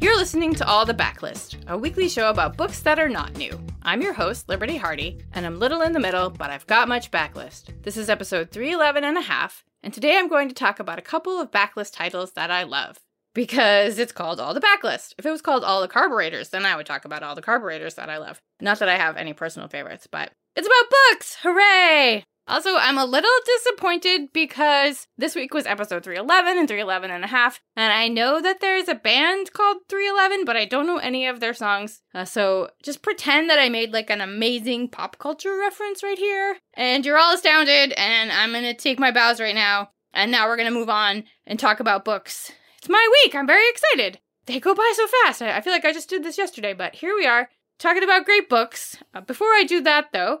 You're listening to All the Backlist, a weekly show about books that are not new. I'm your host, Liberty Hardy, and I'm little in the middle, but I've got much backlist. This is episode 311 and a half, and today I'm going to talk about a couple of backlist titles that I love. Because it's called All the Backlist. If it was called All the Carburetors, then I would talk about all the carburetors that I love. Not that I have any personal favorites, but it's about books! Hooray! Also, I'm a little disappointed because this week was episode 311 and 311 and a half, and I know that there's a band called 311, but I don't know any of their songs. Uh, so just pretend that I made like an amazing pop culture reference right here, and you're all astounded, and I'm gonna take my bows right now, and now we're gonna move on and talk about books. It's my week, I'm very excited. They go by so fast. I, I feel like I just did this yesterday, but here we are talking about great books. Uh, before I do that, though,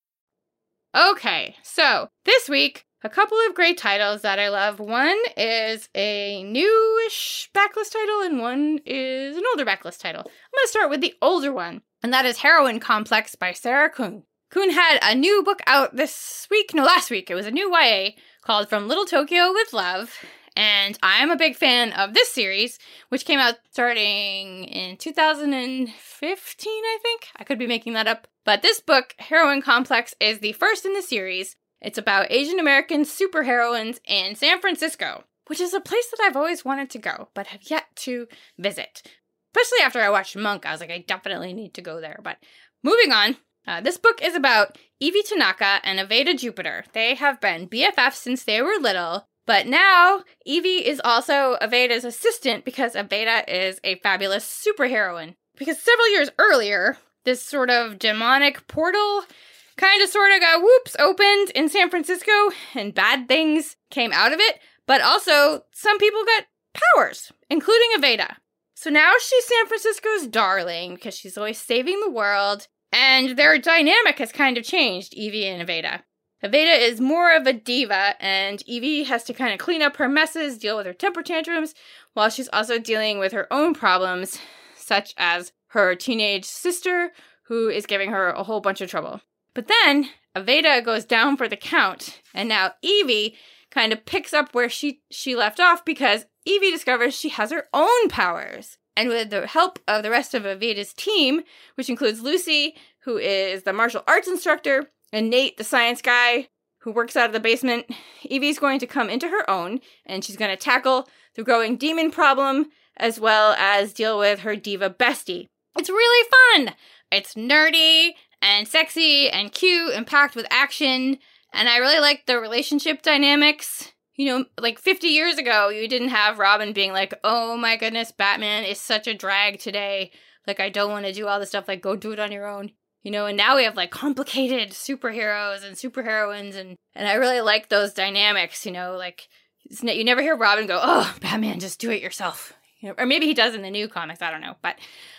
Okay, so this week, a couple of great titles that I love. One is a newish backlist title, and one is an older backlist title. I'm going to start with the older one, and that is Heroine Complex by Sarah Kuhn. Kuhn had a new book out this week, no, last week. It was a new YA called From Little Tokyo with Love, and I'm a big fan of this series, which came out starting in 2015, I think. I could be making that up. But this book, Heroine Complex, is the first in the series. It's about Asian American superheroines in San Francisco, which is a place that I've always wanted to go, but have yet to visit. Especially after I watched Monk, I was like, I definitely need to go there. But moving on, uh, this book is about Evie Tanaka and Aveda Jupiter. They have been BFFs since they were little, but now Evie is also Aveda's assistant because Aveda is a fabulous superheroine. Because several years earlier, this sort of demonic portal kind of sort of got whoops opened in San Francisco and bad things came out of it, but also some people got powers, including Aveda. So now she's San Francisco's darling because she's always saving the world, and their dynamic has kind of changed, Evie and Aveda. Aveda is more of a diva, and Evie has to kind of clean up her messes, deal with her temper tantrums, while she's also dealing with her own problems, such as her teenage sister, who is giving her a whole bunch of trouble. But then Aveda goes down for the count, and now Evie kind of picks up where she she left off because Evie discovers she has her own powers. And with the help of the rest of Aveda's team, which includes Lucy, who is the martial arts instructor, and Nate, the science guy who works out of the basement, Evie's going to come into her own and she's going to tackle the growing demon problem as well as deal with her diva bestie. It's really fun. It's nerdy and sexy and cute and packed with action. And I really like the relationship dynamics. You know, like 50 years ago, you didn't have Robin being like, oh my goodness, Batman is such a drag today. Like, I don't want to do all this stuff. Like, go do it on your own you know and now we have like complicated superheroes and superheroines and and i really like those dynamics you know like you never hear robin go oh batman just do it yourself you know, or maybe he does in the new comics i don't know but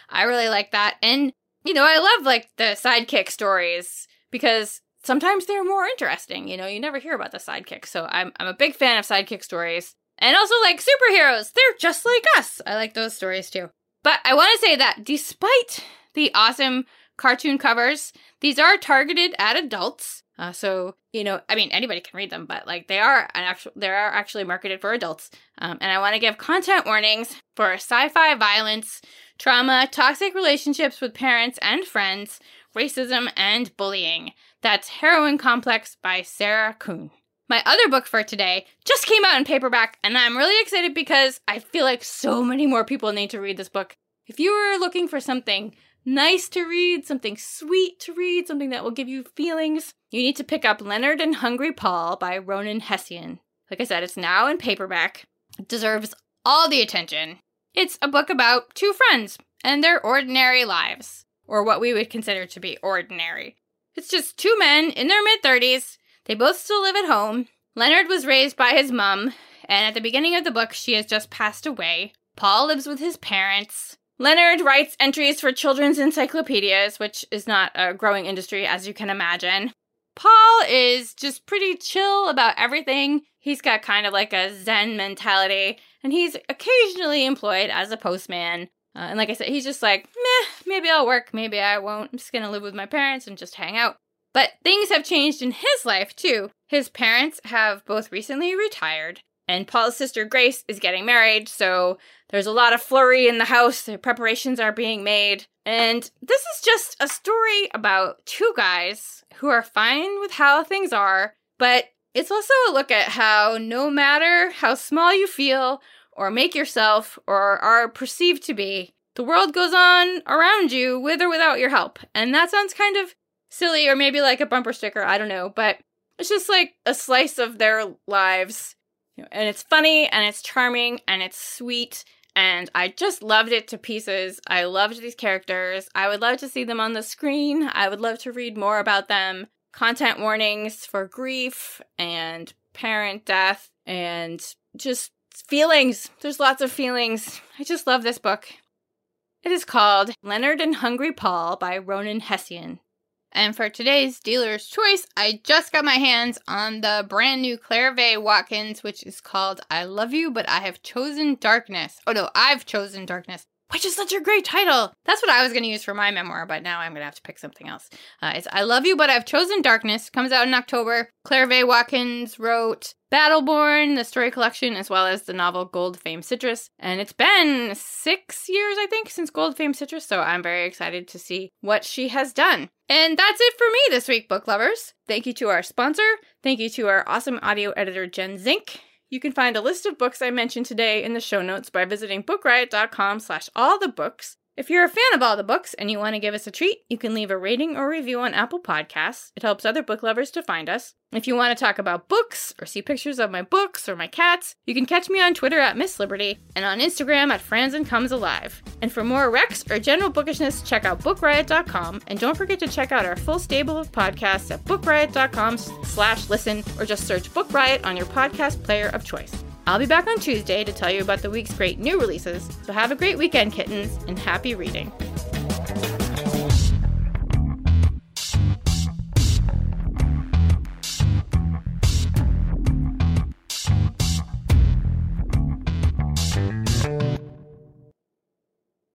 i really like that and you know i love like the sidekick stories because sometimes they're more interesting. You know, you never hear about the sidekick. So I'm I'm a big fan of sidekick stories. And also like superheroes. They're just like us. I like those stories too. But I want to say that despite the awesome cartoon covers, these are targeted at adults. Uh, so you know, I mean, anybody can read them, but like they are an actual, they are actually marketed for adults. Um, and I want to give content warnings for sci-fi violence, trauma, toxic relationships with parents and friends, racism, and bullying. That's Heroine Complex by Sarah Kuhn. My other book for today just came out in paperback, and I'm really excited because I feel like so many more people need to read this book. If you are looking for something nice to read, something sweet to read, something that will give you feelings, you need to pick up Leonard and Hungry Paul by Ronan Hession. Like I said, it's now in paperback. It deserves all the attention. It's a book about two friends and their ordinary lives, or what we would consider to be ordinary. It's just two men in their mid 30s. They both still live at home. Leonard was raised by his mom, and at the beginning of the book, she has just passed away. Paul lives with his parents. Leonard writes entries for children's encyclopedias, which is not a growing industry, as you can imagine. Paul is just pretty chill about everything. He's got kind of like a Zen mentality, and he's occasionally employed as a postman. Uh, and like I said, he's just like, meh, maybe I'll work, maybe I won't. I'm just gonna live with my parents and just hang out. But things have changed in his life too. His parents have both recently retired, and Paul's sister Grace is getting married, so there's a lot of flurry in the house. The preparations are being made. And this is just a story about two guys who are fine with how things are, but it's also a look at how no matter how small you feel or make yourself or are perceived to be, the world goes on around you with or without your help. And that sounds kind of silly or maybe like a bumper sticker, I don't know, but it's just like a slice of their lives and it's funny and it's charming and it's sweet. And I just loved it to pieces. I loved these characters. I would love to see them on the screen. I would love to read more about them. Content warnings for grief and parent death and just feelings. There's lots of feelings. I just love this book. It is called Leonard and Hungry Paul by Ronan Hession. And for today's dealer's choice, I just got my hands on the brand new Claire Vaye Watkins, which is called I Love You, but I Have Chosen Darkness. Oh no, I've chosen darkness which is such a great title. That's what I was going to use for my memoir, but now I'm going to have to pick something else. Uh, it's I Love You, But I've Chosen Darkness. Comes out in October. Claire Vaye Watkins wrote Battleborn, the story collection, as well as the novel Gold Fame Citrus. And it's been six years, I think, since Gold Fame Citrus, so I'm very excited to see what she has done. And that's it for me this week, book lovers. Thank you to our sponsor. Thank you to our awesome audio editor, Jen Zink. You can find a list of books I mentioned today in the show notes by visiting bookriot.com slash all the books. If you're a fan of all the books and you want to give us a treat, you can leave a rating or review on Apple Podcasts. It helps other book lovers to find us. If you want to talk about books or see pictures of my books or my cats, you can catch me on Twitter at Miss Liberty and on Instagram at Franzen Comes Alive. And for more recs or general bookishness, check out bookriot.com and don't forget to check out our full stable of podcasts at bookriot.com slash listen or just search Book Riot on your podcast player of choice. I'll be back on Tuesday to tell you about the week's great new releases, so have a great weekend, kittens, and happy reading.